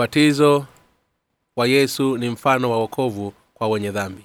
ubatizo wa yesu ni mfano wa wokovu kwa wenye dhambi.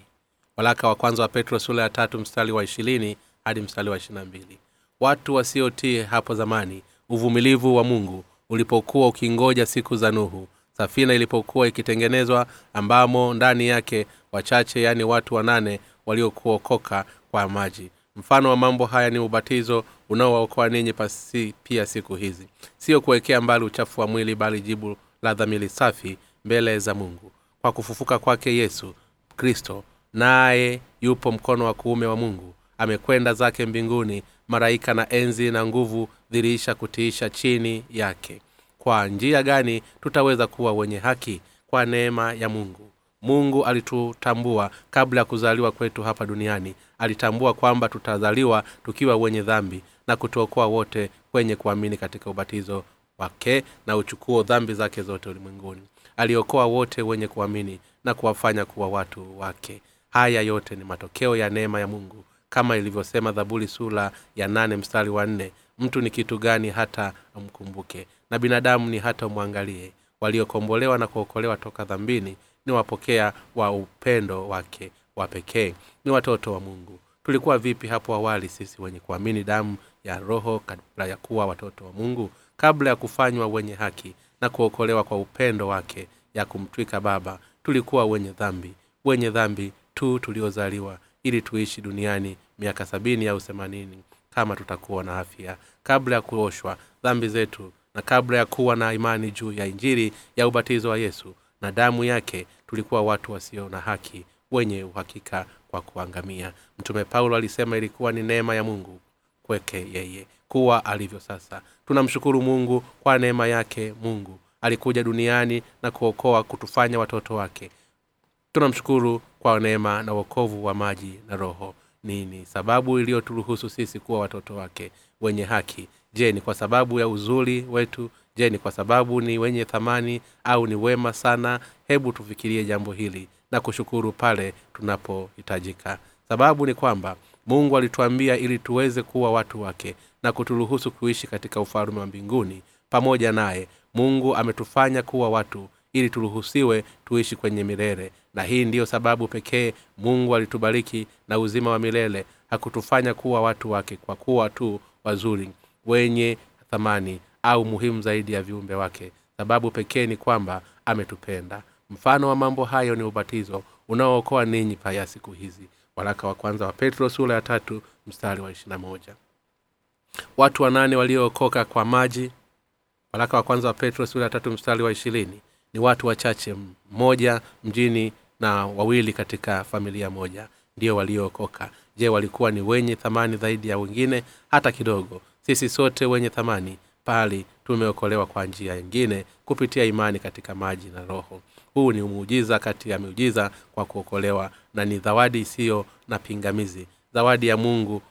Walaka wa kwanza wa petro sula ya tatu mstari wa ishirini hadi mstari wa ishirina mbili. Watu wasiotii hapo zamani uvumilivu wa mungu ulipokuwa ukingoja siku za nuhu safina ilipokuwa ikitengenezwa ambamo ndani yake wachache yaani watu wanane waliokuokoka kwa maji. Mfano wa mambo haya ni ubatizo unaowaokoa ninyi pasi pia siku hizi. Sio kuwekea mbali uchafu wa mwili bali jibu la dhamili safi mbele za mungu. Kwa kufufuka kwake yesu kristo naye yupo mkono wa kuume wa mungu amekwenda zake mbinguni maraika na enzi na nguvu dhiriisha kutiisha chini yake. Kwa njia gani tutaweza kuwa wenye haki? Kwa neema ya mungu. Mungu alitutambua kabla ya kuzaliwa kwetu hapa duniani. Alitambua kwamba tutazaliwa tukiwa wenye dhambi na kutuokoa wote kwenye kuamini katika ubatizo wake na uchukuo dhambi zake zote ulimwenguni. Aliokoa wote wenye kuamini na kuwafanya kuwa watu wake. Haya yote ni matokeo ya neema ya mungu. Kama ilivyosema dhaburi sura ya nane mstari wa nne mtu ni kitu gani hata amkumbuke? Na binadamu ni hata umwangalie. Waliokombolewa na kuokolewa toka dhambini ni wapokea wa upendo wake wa pekee. Ni watoto wa mungu. Tulikuwa vipi hapo awali sisi wenye kuamini damu ya roho kabla ya kuwa watoto wa mungu kabla ya kufanywa wenye haki na kuokolewa kwa upendo wake ya kumtwika baba. Tulikuwa wenye dhambi wenye dhambi tu tuliozaliwa ili tuishi duniani miaka sabini au themanini kama tutakuwa na afya. Kabla ya kuoshwa dhambi zetu na kabla ya kuwa na imani juu ya injiri ya ubatizo wa yesu na damu yake tulikuwa watu wasio na haki wenye uhakika kwa kuangamia. Mtume paulo alisema ilikuwa ni neema ya mungu kweke yeye kuwa alivyo sasa. Tunamshukuru mungu kwa neema yake mungu. Alikuja duniani na kuokoa kutufanya watoto wake. Tunamshukuru kwa neema na uokovu wa maji na roho. Nini sababu iliyoturuhusu sisi kuwa watoto wake wenye haki. Je ni kwa sababu ya uzuri wetu? Je ni kwa sababu ni wenye thamani au ni wema sana? Hebu tufikirie jambo hili na kushukuru pale tunapohitajika. Sababu ni kwamba mungu alituambia ili tuweze kuwa watu wake na kuturuhusu kuishi katika ufalme wa mbinguni. Pamoja naye mungu ametufanya kuwa watu ili turuhusiwe tuishi kwenye milele. Na hii ndiyo sababu pekee mungu alitubariki na uzima wa milele. Hakutufanya kuwa watu wake kwa kuwa tu wazuri wenye thamani au muhimu zaidi ya viumbe wake. Sababu pekee ni kwamba ametupenda. Mfano wa mambo hayo ni ubatizo unaookoa ninyi paya siku hizi waraka wa kwanza wa petro sura ya tatu mstari wa ishirina moja. Watu wanane waliookoka kwa maji waraka wa kwanza wa petro sura ya tatu mstari wa ishirini. Ni watu wachache mmoja mjini na wawili katika familia moja ndio waliookoka. Je walikuwa ni wenye thamani zaidi ya wengine? Hata kidogo. Sisi sote wenye thamani pali tumeokolewa kwa njia nyingine kupitia imani katika maji na roho huu ni muujiza kati ya miujiza kwa kuokolewa na ni zawadi isiyo na pingamizi. Zawadi ya mungu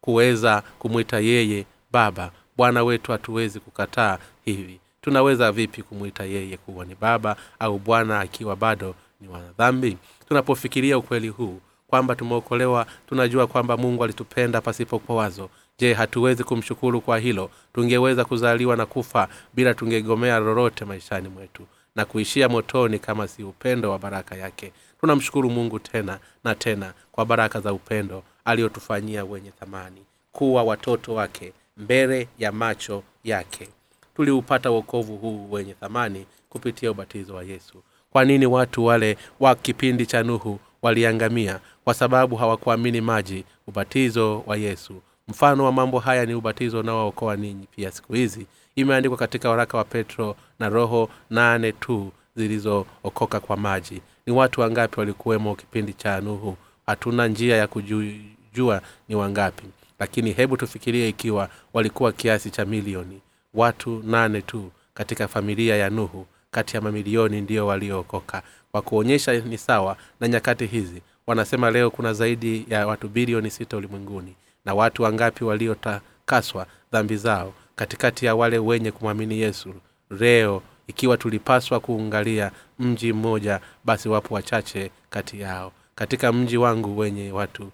kuweza kumwita yeye baba. Bwana wetu hatuwezi kukataa hivi. Tunaweza vipi kumwita yeye kuwa ni baba au bwana akiwa bado ni wanadhambi tunapofikiria ukweli huu kwamba tumeokolewa tunajua kwamba mungu alitupenda pasipokuwa wazo je hatuwezi kumshukuru kwa hilo? Tungeweza kuzaliwa na kufa bila tungegomea lolote maishani mwetu na kuishia motoni kama si upendo wa baraka yake. Tunamshukuru mungu tena na tena kwa baraka za upendo aliyotufanyia wenye thamani kuwa watoto wake mbele ya macho yake. Tuliupata wokovu huu wenye thamani kupitia ubatizo wa yesu. Kwa nini watu wale wa kipindi cha nuhu waliangamia? Kwa sababu hawakuamini maji ubatizo wa yesu. Mfano wa mambo haya ni ubatizo unaookoa ninyi pia siku hizi imeandikwa katika waraka wa petro na roho nane tu zilizookoka kwa maji. Ni watu wangapi walikuwemo kipindi cha nuhu? Hatuna njia ya kujua ni wangapi. Lakini hebu tufikirie ikiwa walikuwa kiasi cha milioni. Watu nane tu katika familia ya nuhu kati ya mamilioni ndiyo waliookoka. Kwa kuonyesha ni sawa na nyakati hizi wanasema leo kuna zaidi ya watu bilioni sita ulimwenguni. Na watu wangapi waliotakaswa dhambi zao katikati ya wale wenye kumwamini yesu. Leo ikiwa tulipaswa kuungalia mji mmoja basi wapo wachache kati yao. Katika mji wangu wenye watu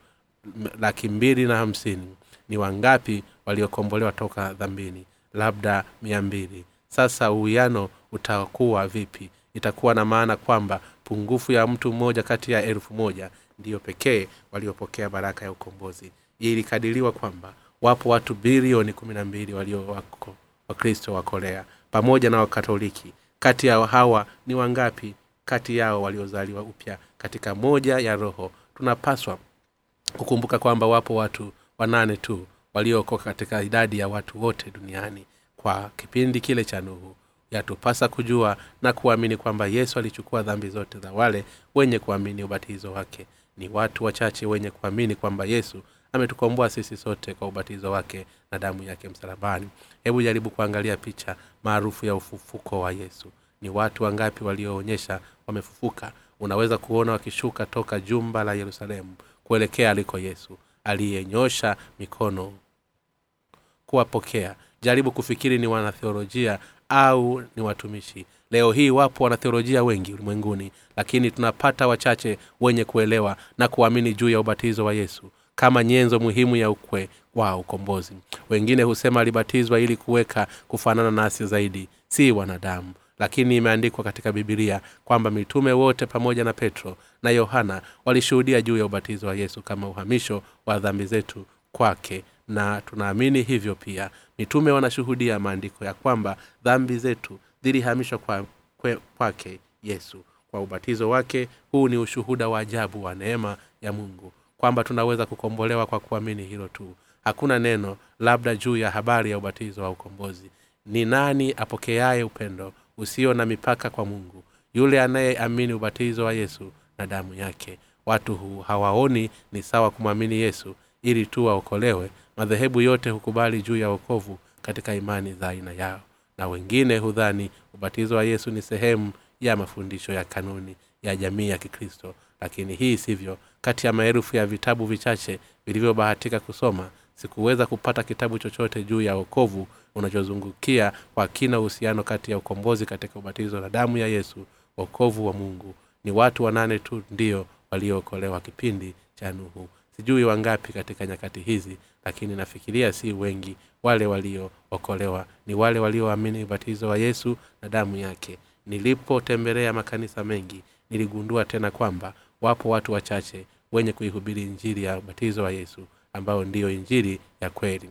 laki mbili na hamsini ni wangapi waliokombolewa toka dhambini? Labda mia mbili. Sasa uwiano utakuwa vipi? Itakuwa na maana kwamba pungufu ya mtu mmoja kati ya elfu moja ndiyo pekee waliopokea baraka ya ukombozi. Ilikadiriwa kwamba wapo watu bilioni kumi na mbili walio wakristo wa korea pamoja na wakatoliki. Kati ya hawa ni wangapi? Kati yao waliozaliwa upya katika moja ya roho. Tunapaswa kukumbuka kwamba wapo watu wanane tu waliookoka katika idadi ya watu wote duniani kwa kipindi kile cha nuhu. Yatupasa kujua na kuamini kwamba yesu alichukua dhambi zote za wale wenye kuamini ubatizo wake. Ni watu wachache wenye kuamini kwamba yesu ametukomboa sisi sote kwa ubatizo wake na damu yake msalabani. Hebu jaribu kuangalia picha maarufu ya ufufuko wa yesu. Ni watu wangapi walioonyesha wamefufuka? Unaweza kuona wakishuka toka jumba la yerusalemu kuelekea aliko yesu aliyenyosha mikono kuwapokea. Jaribu kufikiri ni wanatheolojia au ni watumishi. Leo hii wapo wanatheolojia wengi ulimwenguni lakini tunapata wachache wenye kuelewa na kuamini juu ya ubatizo wa yesu kama nyenzo muhimu ya ukwe wa ukombozi. Wengine husema alibatizwa ili kuweka kufanana nasi zaidi si wanadamu. Lakini imeandikwa katika bibilia kwamba mitume wote pamoja na petro na yohana walishuhudia juu ya ubatizo wa yesu kama uhamisho wa dhambi zetu kwake. Na tunaamini hivyo pia. Mitume wanashuhudia maandiko ya kwamba dhambi zetu zilihamishwa kwa, kwa kwake yesu. Kwa ubatizo wake huu ni ushuhuda wa ajabu wa neema ya mungu kwamba tunaweza kukombolewa kwa kuamini hilo tu. Hakuna neno labda juu ya habari ya ubatizo wa ukombozi. Ni nani apokeaye upendo usio na mipaka kwa mungu? Yule anayeamini ubatizo wa yesu na damu yake. Watu hu hawaoni ni sawa kumwamini yesu ili tu waokolewe. Madhehebu yote hukubali juu ya wokovu katika imani za aina yao. Na wengine hudhani ubatizo wa yesu ni sehemu ya mafundisho ya kanuni ya jamii ya kikristo. Lakini hii sivyo kati ya maelfu ya vitabu vichache vilivyobahatika kusoma sikuweza kupata kitabu chochote juu ya wokovu unachozungukia kwa kina uhusiano kati ya ukombozi katika ubatizo na damu ya yesu wokovu wa mungu. Ni watu wanane tu ndio waliookolewa kipindi cha nuhu. Sijui wangapi katika nyakati hizi lakini nafikiria si wengi. Wale waliookolewa ni wale walioamini ubatizo wa yesu na damu yake. Nilipotembelea makanisa mengi niligundua tena kwamba wapo watu wachache wenye kuihubiri injili ya ubatizo wa yesu ambayo ndiyo injili ya kweli.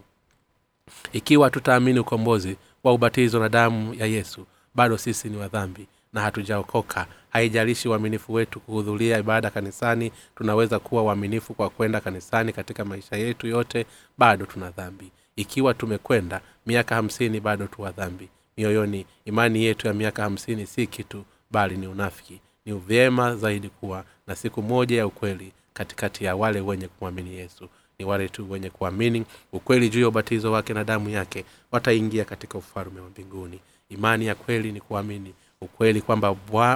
Ikiwa tutaamini ukombozi wa ubatizo na damu ya yesu bado sisi ni wadhambi na hatujaokoka. Haijalishi uaminifu wetu kuhudhuria ibada kanisani tunaweza kuwa uaminifu kwa kwenda kanisani katika maisha yetu yote bado tuna dhambi. Ikiwa tumekwenda miaka hamsini bado tuwa dhambi mioyoni imani yetu ya miaka hamsini si kitu bali ni unafiki. Ni vyema zaidi kuwa na siku moja ya ukweli katikati ya wale wenye kumwamini yesu. Ni wale tu wenye kuamini ukweli juu ya ubatizo wake na damu yake wataingia katika ufalme wa mbinguni. Imani ya kweli ni kuamini ukweli kwamba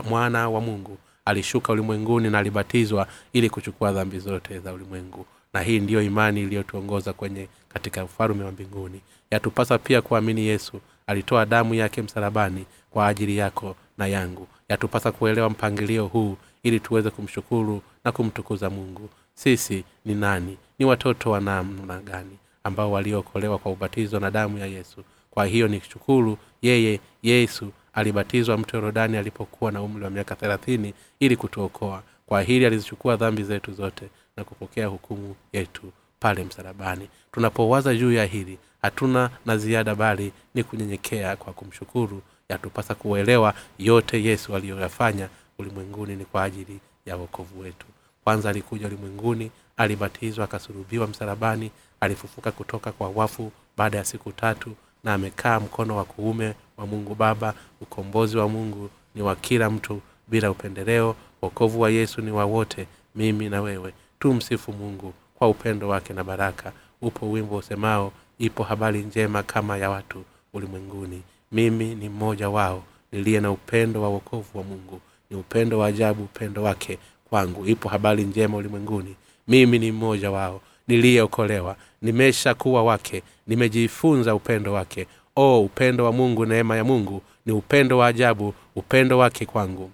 mwana wa mungu alishuka ulimwenguni na alibatizwa ili kuchukua dhambi zote za ulimwengu. Na hii ndiyo imani iliyotuongoza kwenye katika ufalume wa mbinguni. Yatupasa pia kuamini yesu alitoa damu yake msalabani kwa ajili yako na yangu. Yatupasa kuelewa mpangilio huu ili tuweze kumshukuru na kumtukuza mungu. Sisi ni nani? Ni watoto wa namna gani ambao waliokolewa kwa ubatizo na damu ya yesu? Kwa hiyo ni shukuru yeye yesu alibatizwa mto yorodani alipokuwa na umri wa miaka thelathini ili kutuokoa. Kwa hili alizichukua dhambi zetu zote na kupokea hukumu yetu pale msalabani. Tunapowaza juu ya hili hatuna na ziada bali ni kunyenyekea kwa kumshukuru. Yatupasa kuelewa yote yesu aliyoyafanya ulimwenguni ni kwa ajili ya wokovu wetu. Kwanza alikuja ulimwenguni alibatizwa akasulubiwa msalabani alifufuka kutoka kwa wafu baada ya siku tatu na amekaa mkono wa kuume wa mungu baba ukombozi wa mungu ni wa kila mtu bila upendeleo wokovu wa yesu ni wa wote mimi na wewe. Tu msifu mungu kwa upendo wake na baraka. Upo wimbo usemao ipo habari njema kama ya watu ulimwenguni. Mimi ni mmoja wao niliye na upendo wa wokovu wa mungu ni upendo wa ajabu upendo wake kwangu. Ipo habari njema ulimwenguni. Mimi ni mmoja wao niliyeokolewa nimesha kuwa wake nimejifunza upendo wake. O upendo wa mungu neema ya mungu ni upendo wa ajabu upendo wake kwangu.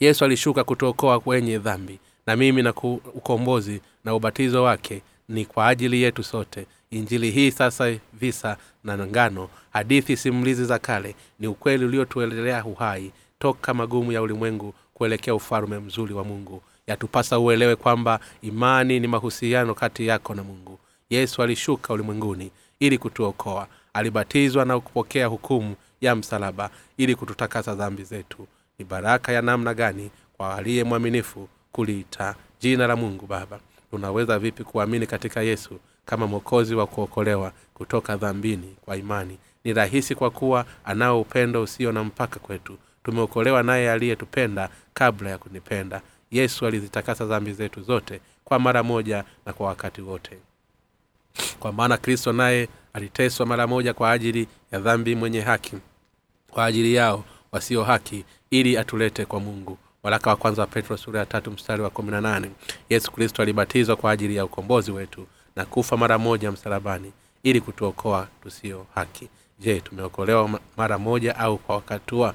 Yesu alishuka kutuokoa kwenye dhambi na mimi na ukombozi na ubatizo wake ni kwa ajili yetu sote. Injili hii sasa visa na ngano hadithi simulizi za kale ni ukweli uliotuelelea uhai toka magumu ya ulimwengu kuelekea ufalume mzuri wa mungu. Yatupasa uelewe kwamba imani ni mahusiano kati yako na mungu. Yesu alishuka ulimwenguni ili kutuokoa. Alibatizwa na kupokea hukumu ya msalaba ili kututakasa dhambi zetu. Ni baraka ya namna gani kwa aliye mwaminifu kuliita jina la mungu baba. Tunaweza vipi kuamini katika yesu kama mwokozi wa kuokolewa kutoka dhambini kwa imani? Ni rahisi kwa kuwa anao upendo usio na mpaka kwetu tumeokolewa naye aliyetupenda kabla ya kunipenda. Yesu alizitakasa dhambi zetu zote kwa mara moja na kwa wakati wote. Kwa maana kristo naye aliteswa mara moja kwa ajili ya dhambi mwenye haki kwa ajili yao wasio haki ili atulete kwa mungu. Waraka wa kwanza wa petro sura ya tatu mstari wa kumi na nane. Yesu kristo alibatizwa kwa ajili ya ukombozi wetu na kufa mara moja msalabani ili kutuokoa tusio haki. Je tumeokolewa mara moja au kwa wakatua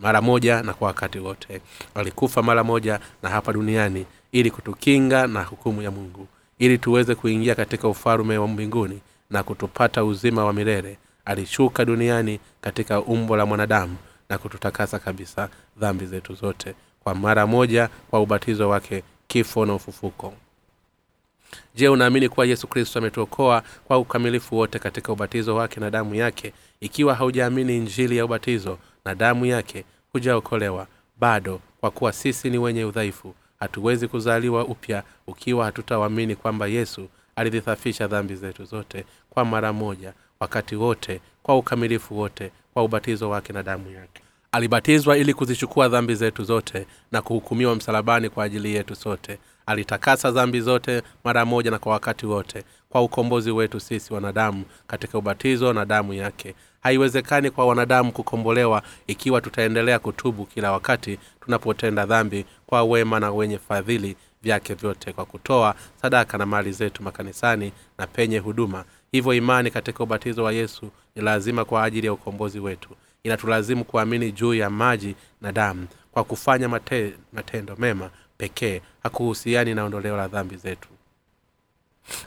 mara moja na kwa wakati wote. Alikufa mara moja na hapa duniani ili kutukinga na hukumu ya mungu. Ili tuweze kuingia katika ufalume wa mbinguni na kutupata uzima wa milele alishuka duniani katika umbo la mwanadamu na kututakasa kabisa dhambi zetu zote. Kwa mara moja kwa ubatizo wake kifo na ufufuko. Je unaamini kuwa yesu kristo ametuokoa kwa ukamilifu wote katika ubatizo wake na damu yake? Ikiwa haujaamini injili ya ubatizo na damu yake hujaokolewa. Bado kwa kuwa sisi ni wenye udhaifu hatuwezi kuzaliwa upya ukiwa hatutawamini kwamba yesu alizisafisha dhambi zetu zote kwa mara moja wakati wote kwa ukamilifu wote kwa ubatizo wake na damu yake. Alibatizwa ili kuzichukua dhambi zetu zote na kuhukumiwa msalabani kwa ajili yetu sote. Alitakasa dhambi zote mara moja na kwa wakati wote kwa ukombozi wetu sisi wanadamu katika ubatizo na damu yake haiwezekani kwa wanadamu kukombolewa ikiwa tutaendelea kutubu kila wakati tunapotenda dhambi kwa wema na wenye fadhili vyake vyote kwa kutoa sadaka na mali zetu makanisani na penye huduma. Hivyo imani katika ubatizo wa yesu ni lazima kwa ajili ya ukombozi wetu. Inatulazimu kuamini juu ya maji na damu kwa kufanya mate, matendo mema pekee hakuhusiani na ondoleo la dhambi zetu.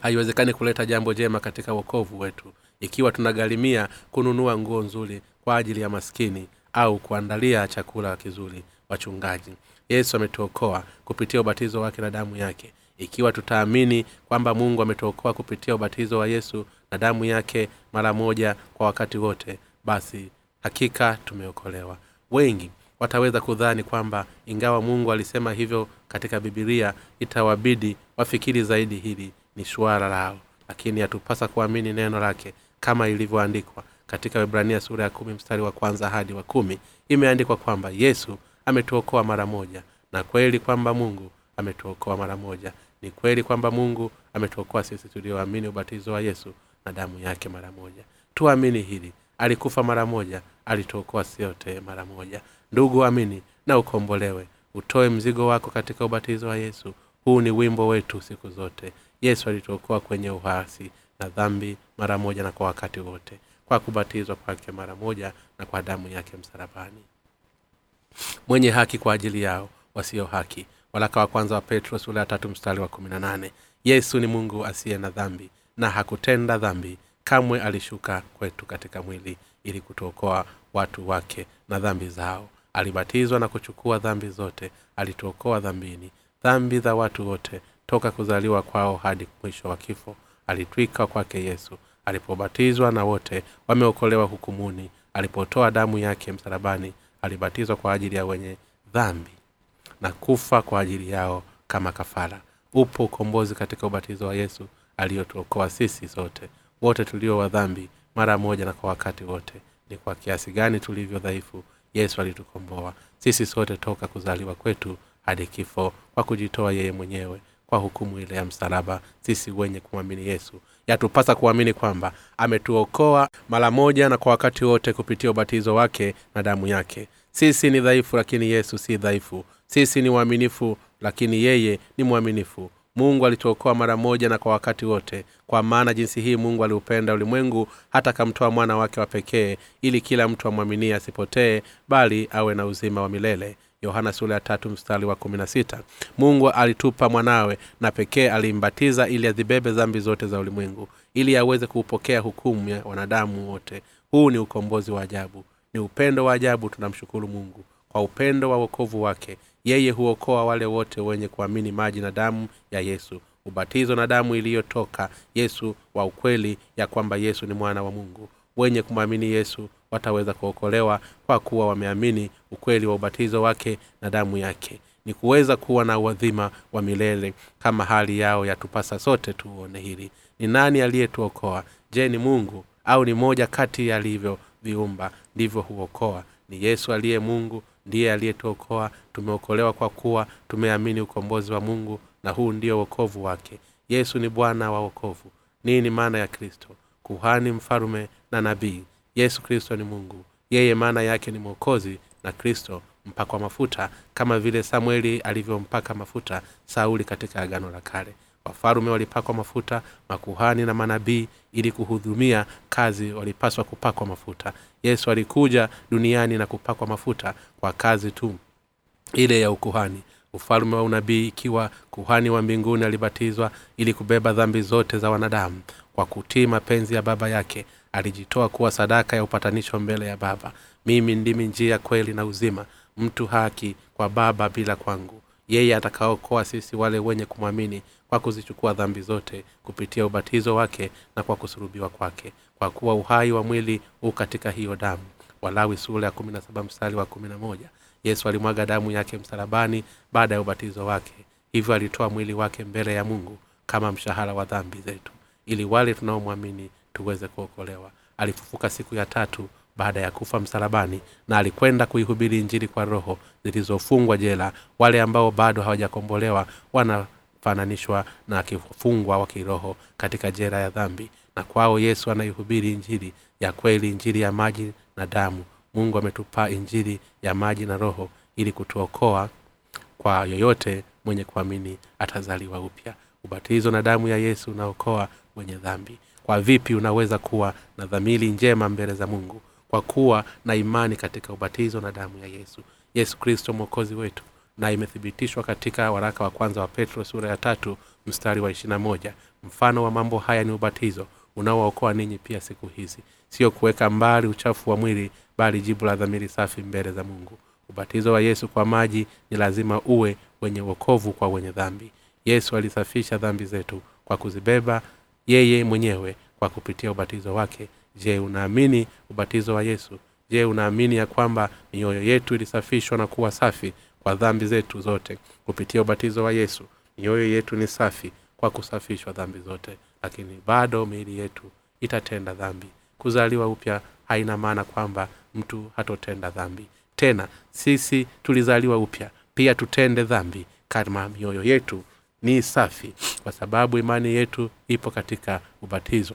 Haiwezekani kuleta jambo jema katika uokovu wetu ikiwa tunagharimia kununua nguo nzuri kwa ajili ya maskini au kuandalia chakula kizuri wachungaji. Yesu ametuokoa kupitia ubatizo wake na damu yake. Ikiwa tutaamini kwamba mungu ametuokoa kupitia ubatizo wa yesu na damu yake mara moja kwa wakati wote basi hakika tumeokolewa. Wengi wataweza kudhani kwamba ingawa mungu alisema hivyo katika bibilia itawabidi wafikiri zaidi hili ni suara lao. Lakini hatupasa kuamini neno lake kama ilivyoandikwa katika wibrania sura ya kumi mstari wa kwanza hadi wa kumi imeandikwa kwamba yesu ametuokoa mara moja na kweli kwamba mungu ametuokoa mara moja. Ni kweli kwamba mungu ametuokoa sisi tulioamini ubatizo wa yesu na damu yake mara moja. Tuamini hili alikufa mara moja alituokoa siote mara moja. Ndugu amini na ukombolewe utoe mzigo wako katika ubatizo wa yesu. Huu ni wimbo wetu siku zote. Yesu alituokoa kwenye uhasi na dhambi mara moja na kwa wakati wote. Kwa kubatizwa kwake mara moja na kwa damu yake msalabani. Mwenye haki kwa ajili yao wasio haki. Walaka wa kwanza wa petro sula tatu mstari wa kumi na nane. Yesu ni mungu asiye na dhambi na hakutenda dhambi kamwe alishuka kwetu katika mwili ili kutuokoa watu wake na dhambi zao. Alibatizwa na kuchukua dhambi zote alituokoa dhambini. Dhambi za watu wote toka kuzaliwa kwao hadi mwisho wa kifo alitwika kwake yesu. Alipobatizwa na wote wameokolewa hukumuni. Alipotoa damu yake msalabani alibatizwa kwa ajili ya wenye dhambi na kufa kwa ajili yao kama kafara. Upo ukombozi katika ubatizo wa yesu aliyotuokoa sisi sote wote tulio wa dhambi mara moja na kwa wakati wote. Ni kwa kiasi gani tulivyo dhaifu yesu alitukomboa. Sisi sote toka kuzaliwa kwetu hadi kifo kwa kujitoa yeye mwenyewe kwa hukumu ile ya msalaba sisi wenye kumwamini yesu. Yatupasa kuamini kwamba ametuokoa mara moja na kwa wakati wote kupitia ubatizo wake na damu yake. Sisi ni dhaifu lakini yesu si dhaifu. Sisi ni waaminifu lakini yeye ni mwaminifu. Mungu alituokoa mara moja na kwa wakati wote. Kwa maana jinsi hii mungu aliupenda ulimwengu hata akamtoa mwana wake wa pekee ili kila mtu amwaminie asipotee bali awe na uzima wa milele yohana mstari wa kumi na sita. Mungu alitupa mwanawe na pekee alimbatiza ili azibebe dhambi zote za ulimwengu ili aweze kuupokea hukumu ya wanadamu wote. Huu ni ukombozi wa ajabu. Ni upendo wa ajabu tunamshukuru mungu. Kwa upendo wa wokovu wake yeye huokoa wale wote wenye kuamini maji na damu ya yesu. Ubatizo na damu iliyotoka yesu wa ukweli ya kwamba yesu ni mwana wa mungu. Wenye kumwamini yesu wataweza kuokolewa kwa kuwa wameamini ukweli wa ubatizo wake na damu yake. Ni kuweza kuwa na uadhima wa milele kama hali yao yatupasa sote tuone hili. Ni nani aliyetuokoa? Je ni mungu? Au ni moja kati yalivyo viumba? Ndivyo huokoa. Ni yesu aliye mungu ndiye aliyetuokoa. Tumeokolewa kwa kuwa tumeamini ukombozi wa mungu na huu ndio wokovu wake. Yesu ni bwana wa wokovu. Nini maana ya kristo? Kuhani mfalume na nabii yesu kristo ni mungu. Yeye maana yake ni mwokozi na kristo mpakwa mafuta kama vile samueli alivyompaka mafuta sauli katika agano la kale. Wafalume walipakwa mafuta makuhani na manabii ili kuhudumia kazi walipaswa kupakwa mafuta. Yesu alikuja duniani na kupakwa mafuta kwa kazi tu ile ya ukuhani. Ufalme wa unabii ikiwa kuhani wa mbinguni alibatizwa ili kubeba dhambi zote za wanadamu kwa kutii mapenzi ya baba yake alijitoa kuwa sadaka ya upatanisho mbele ya baba. Mimi ndimi njia kweli na uzima. Mtu haki kwa baba bila kwangu. Yeye atakaokoa sisi wale wenye kumwamini kwa kuzichukua dhambi zote kupitia ubatizo wake na kwa kusurubiwa kwake. Kwa kuwa uhai wa mwili huu katika hiyo damu. Walawi sura ya kumi na saba mstari wa kumi na moja. Yesu alimwaga damu yake msalabani baada ya ubatizo wake. Hivyo alitoa mwili wake mbele ya mungu kama mshahara wa dhambi zetu. Ili wale tunaomwamini tuweze kuokolewa. Alifufuka siku ya tatu baada ya kufa msalabani na alikwenda kuihubiri injili kwa roho zilizofungwa jela. Wale ambao bado hawajakombolewa wanafananishwa na kifungwa wa kiroho katika jela ya dhambi. Na kwao yesu anaihubiri injili ya kweli injili ya maji na damu. Mungu ametupa injili ya maji na roho ili kutuokoa kwa yoyote mwenye kuamini atazaliwa upya. Ubatizo na damu ya yesu unaokoa mwenye dhambi kwa vipi unaweza kuwa na dhamiri njema mbele za mungu? Kwa kuwa na imani katika ubatizo na damu ya yesu. Yesu kristo mwokozi wetu na imethibitishwa katika waraka wa kwanza wa petro sura ya tatu mstari wa ishirina moja. Mfano wa mambo haya ni ubatizo unaookoa ninyi pia siku hizi. Sio kuweka mbali uchafu wa mwili bali jibu la dhamiri safi mbele za mungu. Ubatizo wa yesu kwa maji ni lazima uwe wenye uokovu kwa wenye dhambi. Yesu alisafisha dhambi zetu kwa kuzibeba yeye mwenyewe kwa kupitia ubatizo wake. Je unaamini ubatizo wa yesu? Je unaamini ya kwamba mioyo yetu ilisafishwa na kuwa safi kwa dhambi zetu zote? Kupitia ubatizo wa yesu mioyo yetu ni safi kwa kusafishwa dhambi zote. Lakini bado miili yetu itatenda dhambi. Kuzaliwa upya haina maana kwamba mtu hatotenda dhambi. Tena sisi tulizaliwa upya pia tutende dhambi. Kama mioyo yetu ni safi kwa sababu imani yetu ipo katika ubatizo.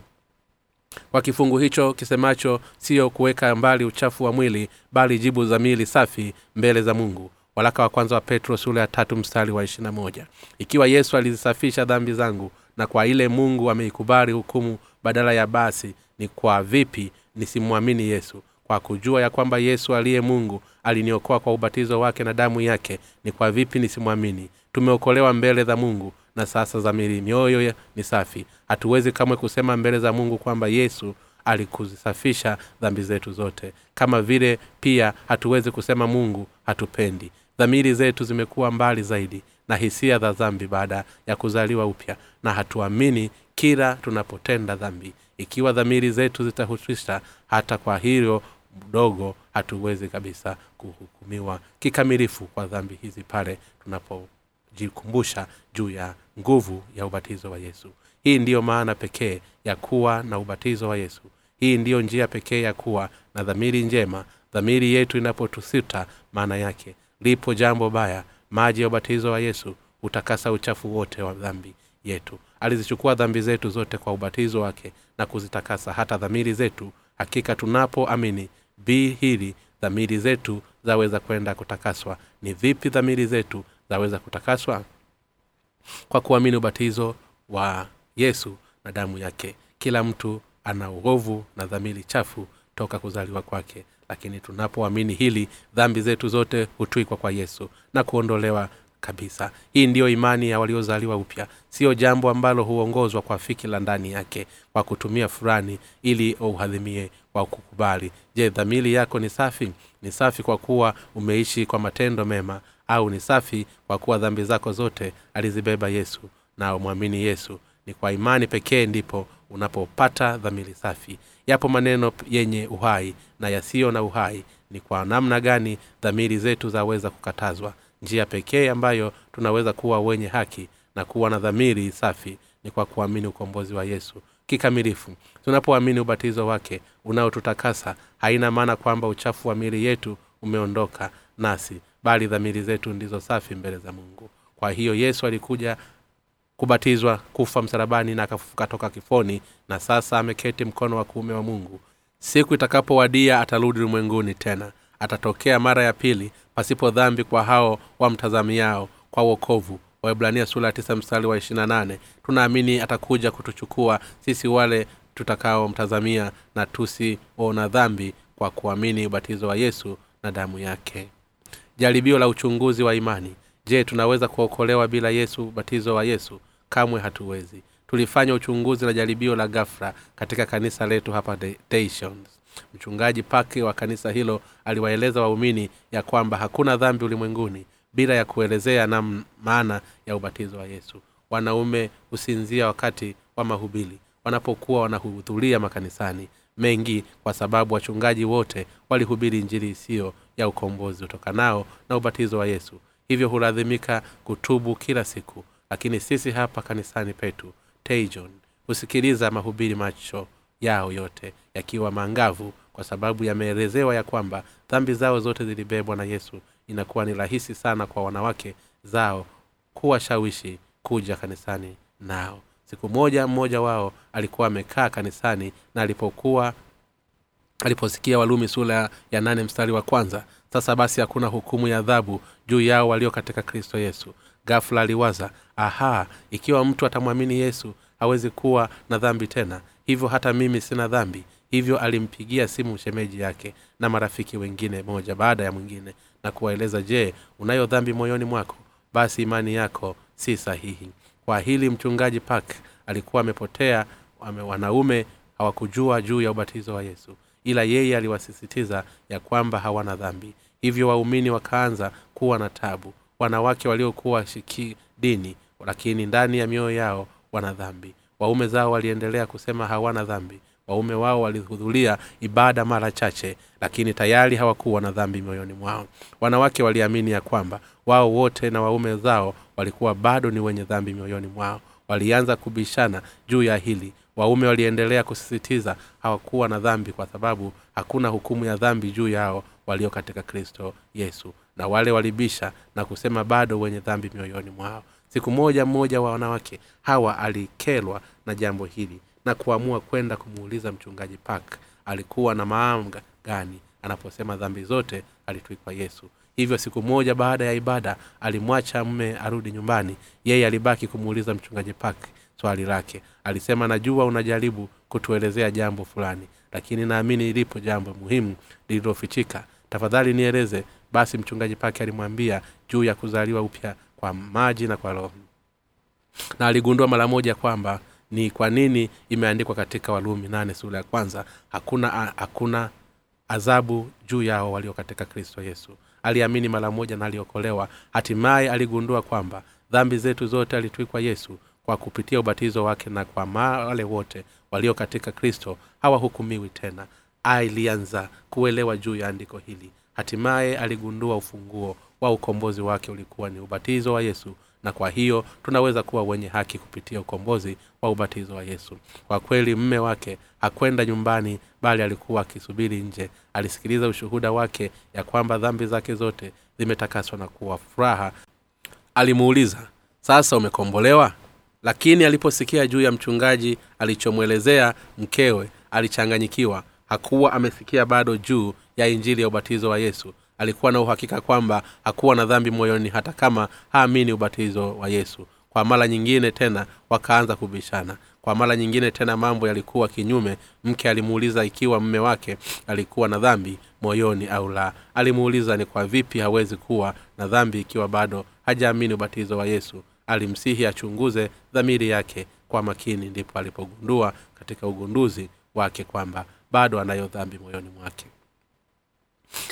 Kwa kifungu hicho kisemacho siyo kuweka mbali uchafu wa mwili bali jibu za mili safi mbele za mungu. Walaka wa kwanza wa petro sura ya tatu mstari wa ishirina moja. Ikiwa yesu alizisafisha dhambi zangu na kwa ile mungu ameikubali hukumu badala ya basi ni kwa vipi nisimwamini yesu? Kwa kujua ya kwamba yesu aliye mungu aliniokoa kwa ubatizo wake na damu yake ni kwa vipi nisimwamini tumeokolewa mbele za mungu na sasa zamiri mioyo ni safi. Hatuwezi kamwe kusema mbele za mungu kwamba yesu alikuzisafisha dhambi zetu zote. Kama vile pia hatuwezi kusema mungu hatupendi. Dhamiri zetu zimekuwa mbali zaidi na hisia za dhambi baada ya kuzaliwa upya. Na hatuamini kila tunapotenda dhambi. Ikiwa dhamiri zetu zitahusisha hata kwa hilo mdogo hatuwezi kabisa kuhukumiwa kikamilifu kwa dhambi hizi pale tunapojikumbusha juu ya nguvu ya ubatizo wa yesu. Hii ndiyo maana pekee ya kuwa na ubatizo wa yesu. Hii ndiyo njia pekee ya kuwa na dhamiri njema. Dhamiri yetu inapotusita maana yake lipo jambo baya. Maji ya ubatizo wa yesu hutakasa uchafu wote wa dhambi yetu. Alizichukua dhambi zetu zote kwa ubatizo wake na kuzitakasa. Hata dhamiri zetu hakika tunapoamini bii hili dhamiri zetu zaweza kwenda kutakaswa. Ni vipi dhamiri zetu zaweza kutakaswa kwa kuamini ubatizo wa yesu na damu yake. Kila mtu ana uovu na dhamiri chafu toka kuzaliwa kwake. Lakini tunapoamini hili dhambi zetu zote hutwikwa kwa yesu na kuondolewa kabisa. Hii ndiyo imani ya waliozaliwa upya. Siyo jambo ambalo huongozwa kwa fikira ndani yake kwa kutumia furani ili uhadhimie kwa kukubali. Je dhamiri yako ni safi? Ni safi kwa kuwa umeishi kwa matendo mema au ni safi kwa kuwa dhambi zako zote alizibeba yesu na umwamini yesu. Ni kwa imani pekee ndipo unapopata dhamiri safi. Yapo maneno yenye uhai na yasiyo na uhai. Ni kwa namna gani dhamiri zetu zaweza kukatazwa? Njia pekee ambayo tunaweza kuwa wenye haki na kuwa na dhamiri safi ni kwa kuamini ukombozi wa yesu kikamilifu. Tunapoamini ubatizo wake unaotutakasa haina maana kwamba uchafu wa mili yetu umeondoka nasi bali dhamiri zetu ndizo safi mbele za mungu. Kwa hiyo yesu alikuja kubatizwa kufa msalabani na akafufuka toka kifoni na sasa ameketi mkono wa kuume wa mungu. Siku itakapowadia atarudi ulimwenguni tena. Atatokea mara ya pili pasipo dhambi kwa hao wamtazamiao kwa uokovu waibrania sura tisa mstari wa ishirina nane. Tunaamini atakuja kutuchukua sisi wale tutakaomtazamia na tusiona dhambi kwa kuamini ubatizo wa yesu na damu yake jaribio la uchunguzi wa imani. Je tunaweza kuokolewa bila yesu ubatizo wa yesu? Kamwe hatuwezi. Tulifanya uchunguzi na jaribio la gafra katika kanisa letu hapa Dayshons. mchungaji pake wa kanisa hilo aliwaeleza waumini ya kwamba hakuna dhambi ulimwenguni bila ya kuelezea na maana ya ubatizo wa yesu. Wanaume husinzia wakati wa mahubili wanapokuwa wanahudhuria makanisani mengi kwa sababu wachungaji wote walihubiri injili isiyo ya ukombozi utokanao na ubatizo wa yesu. Hivyo hulazimika kutubu kila siku. Lakini sisi hapa kanisani petu teijon husikiliza mahubiri macho yao yote yakiwa mangavu kwa sababu yameelezewa ya kwamba dhambi zao zote zilibebwa na yesu. Inakuwa ni rahisi sana kwa wanawake zao kuwashawishi kuja kanisani nao siku moja mmoja wao alikuwa amekaa kanisani na alipokuwa aliposikia walumi sura ya nane mstari wa kwanza sasa basi hakuna hukumu ya adhabu juu yao walio katika kristo yesu. Gafula aliwaza aha ikiwa mtu atamwamini yesu hawezi kuwa na dhambi tena. Hivyo hata mimi sina dhambi. Hivyo alimpigia simu shemeji yake na marafiki wengine moja baada ya mwingine na kuwaeleza je unayo dhambi moyoni mwako? Basi imani yako si sahihi kwa hili mchungaji park alikuwa amepotea wanaume hawakujua juu ya ubatizo wa yesu ila yeye aliwasisitiza ya kwamba hawana dhambi. Hivyo waumini wakaanza kuwa na tabu. Wanawake waliokuwa shiki dini lakini ndani ya mioyo yao wana dhambi. Waume zao waliendelea kusema hawana dhambi. Waume wao walihudhuria ibada mara chache lakini tayari hawakuwa na dhambi mioyoni mwao. Wanawake waliamini ya kwamba wao wote na waume zao walikuwa bado ni wenye dhambi mioyoni mwao. Walianza kubishana juu ya hili. Waume waliendelea kusisitiza hawakuwa na dhambi kwa sababu hakuna hukumu ya dhambi juu yao walio katika kristo yesu. Na wale walibisha na kusema bado wenye dhambi mioyoni mwao. Siku moja mmoja wa wanawake hawa alikelwa na jambo hili na kuamua kwenda kumuuliza mchungaji park alikuwa na maanga gani anaposema dhambi zote alitwikwa yesu hivyo siku moja baada ya ibada alimwacha mme arudi nyumbani. Yeye alibaki kumuuliza mchungaji pak swali lake. Alisema najua unajaribu kutuelezea jambo fulani lakini naamini ilipo jambo muhimu lililofichika. Tafadhali nieleze. Basi mchungaji pake alimwambia juu ya kuzaliwa upya kwa maji na kwa roho. Na aligundua mara moja kwamba ni kwa nini imeandikwa katika walumi nane sura ya kwanza hakuna hakuna adhabu juu yao walio katika kristo yesu aliamini mara moja na aliokolewa. Hatimaye aligundua kwamba dhambi zetu zote alitwikwa yesu kwa kupitia ubatizo wake na kwa wale wote walio katika kristo hawahukumiwi tena. Alianza kuelewa juu ya andiko hili. Hatimaye aligundua ufunguo wa ukombozi wake ulikuwa ni ubatizo wa yesu na kwa hiyo tunaweza kuwa wenye haki kupitia ukombozi wa ubatizo wa yesu. Kwa kweli mme wake hakwenda nyumbani bali alikuwa akisubiri nje. Alisikiliza ushuhuda wake ya kwamba dhambi zake zote zimetakaswa na kuwa furaha. Alimuuliza sasa umekombolewa? Lakini aliposikia juu ya mchungaji alichomwelezea mkewe alichanganyikiwa. Hakuwa amesikia bado juu ya injili ya ubatizo wa yesu alikuwa na uhakika kwamba hakuwa na dhambi moyoni hata kama haamini ubatizo wa yesu. Kwa mara nyingine tena wakaanza kubishana. Kwa mara nyingine tena mambo yalikuwa kinyume. Mke alimuuliza ikiwa mme wake alikuwa na dhambi moyoni au la. Alimuuliza ni kwa vipi hawezi kuwa na dhambi ikiwa bado hajaamini ubatizo wa yesu. Alimsihi achunguze dhamiri yake kwa makini. Ndipo alipogundua katika ugunduzi wake kwamba bado anayo dhambi moyoni mwake.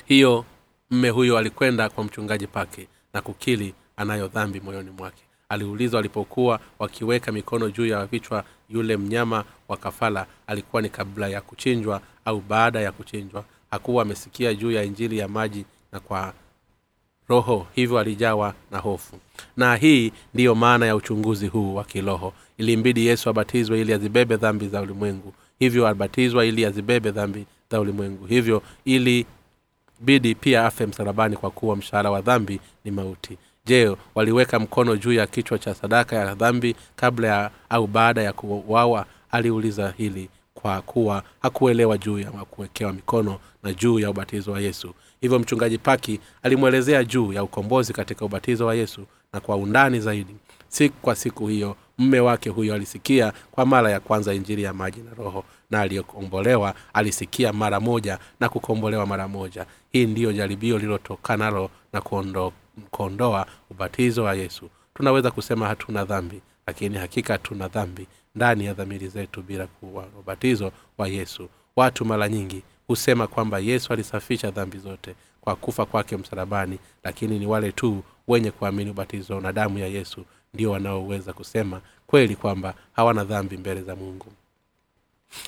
Hiyo mme huyo alikwenda kwa mchungaji pake na kukili anayo dhambi moyoni mwake. Aliulizwa walipokuwa wakiweka mikono juu ya vichwa yule mnyama wa kafala alikuwa ni kabla ya kuchinjwa au baada ya kuchinjwa. Hakuwa amesikia juu ya injili ya maji na kwa roho hivyo alijawa na hofu. Na hii ndiyo maana ya uchunguzi huu wa kiroho. Ilimbidi yesu abatizwe ili azibebe dhambi za ulimwengu. Hivyo abatizwa ili azibebe dhambi za ulimwengu. Hivyo ili bidi pia afe msalabani kwa kuwa mshahara wa dhambi ni mauti. Je waliweka mkono juu ya kichwa cha sadaka ya dhambi kabla ya au baada ya kuwawa aliuliza hili kwa kuwa hakuelewa juu ya kuwekewa mikono na juu ya ubatizo wa yesu. Hivyo mchungaji paki alimwelezea juu ya ukombozi katika ubatizo wa yesu na kwa undani zaidi. Si kwa siku hiyo mme wake huyo alisikia kwa mara ya kwanza injili ya maji na roho na aliyokombolewa alisikia mara moja na kukombolewa mara moja. Hii ndiyo jaribio lililotokanalo na kuondo, kuondoa ubatizo wa yesu. Tunaweza kusema hatuna dhambi lakini hakika hatuna dhambi ndani ya dhamiri zetu bila kuwa ubatizo wa yesu. Watu mara nyingi husema kwamba yesu alisafisha dhambi zote kwa kufa kwake msalabani lakini ni wale tu wenye kuamini ubatizo na damu ya yesu ndio wanaoweza kusema kweli kwamba hawana dhambi mbele za mungu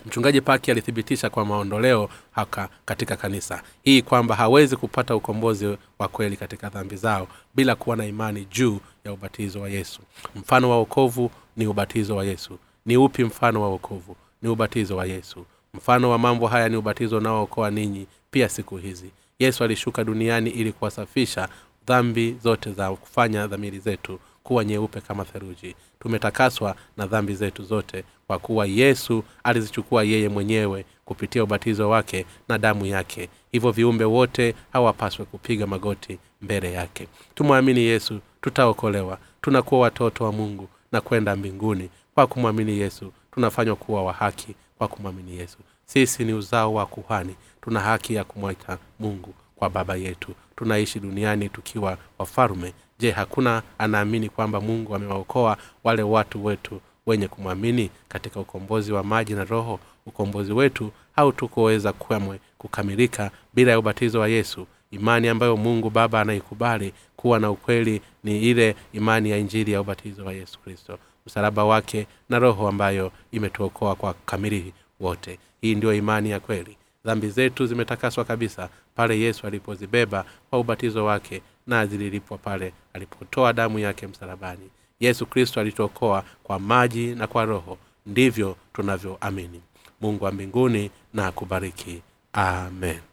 mchungaji paki alithibitisha kwa maondoleo haka katika kanisa. Hii kwamba hawezi kupata ukombozi wa kweli katika dhambi zao bila kuwa na imani juu ya ubatizo wa yesu. Mfano wa wokovu ni ubatizo wa yesu. Ni upi mfano wa wokovu? Ni ubatizo wa yesu. Mfano wa mambo haya ni ubatizo unaookoa ninyi pia siku hizi. Yesu alishuka duniani ili kuwasafisha dhambi zote za kufanya dhamiri zetu kuwa nyeupe kama theruji tumetakaswa na dhambi zetu zote kwa kuwa yesu alizichukua yeye mwenyewe kupitia ubatizo wake na damu yake. Hivyo viumbe wote hawapaswe kupiga magoti mbele yake. Tumwamini yesu tutaokolewa. Tunakuwa watoto wa mungu na kwenda mbinguni. Kwa kumwamini yesu tunafanywa kuwa wa haki. Kwa kumwamini yesu sisi ni uzao wa kuhani. Tuna haki ya kumwita mungu kwa baba yetu tunaishi duniani tukiwa wafalume. Je hakuna anaamini kwamba mungu amewaokoa wale watu wetu wenye kumwamini katika ukombozi wa maji na roho? Ukombozi wetu hautukoweza kamwe kukamilika bila ya ubatizo wa yesu. Imani ambayo mungu baba anaikubali kuwa na ukweli ni ile imani ya injili ya ubatizo wa yesu kristo. Msalaba wake na roho ambayo imetuokoa kwa kamili wote. Hii ndiyo imani ya kweli. Dhambi zetu zimetakaswa kabisa pale yesu alipozibeba kwa ubatizo wake na zililipwa pale alipotoa damu yake msalabani. Yesu kristo alituokoa kwa maji na kwa roho. Ndivyo tunavyoamini. Mungu wa mbinguni na akubariki. Amen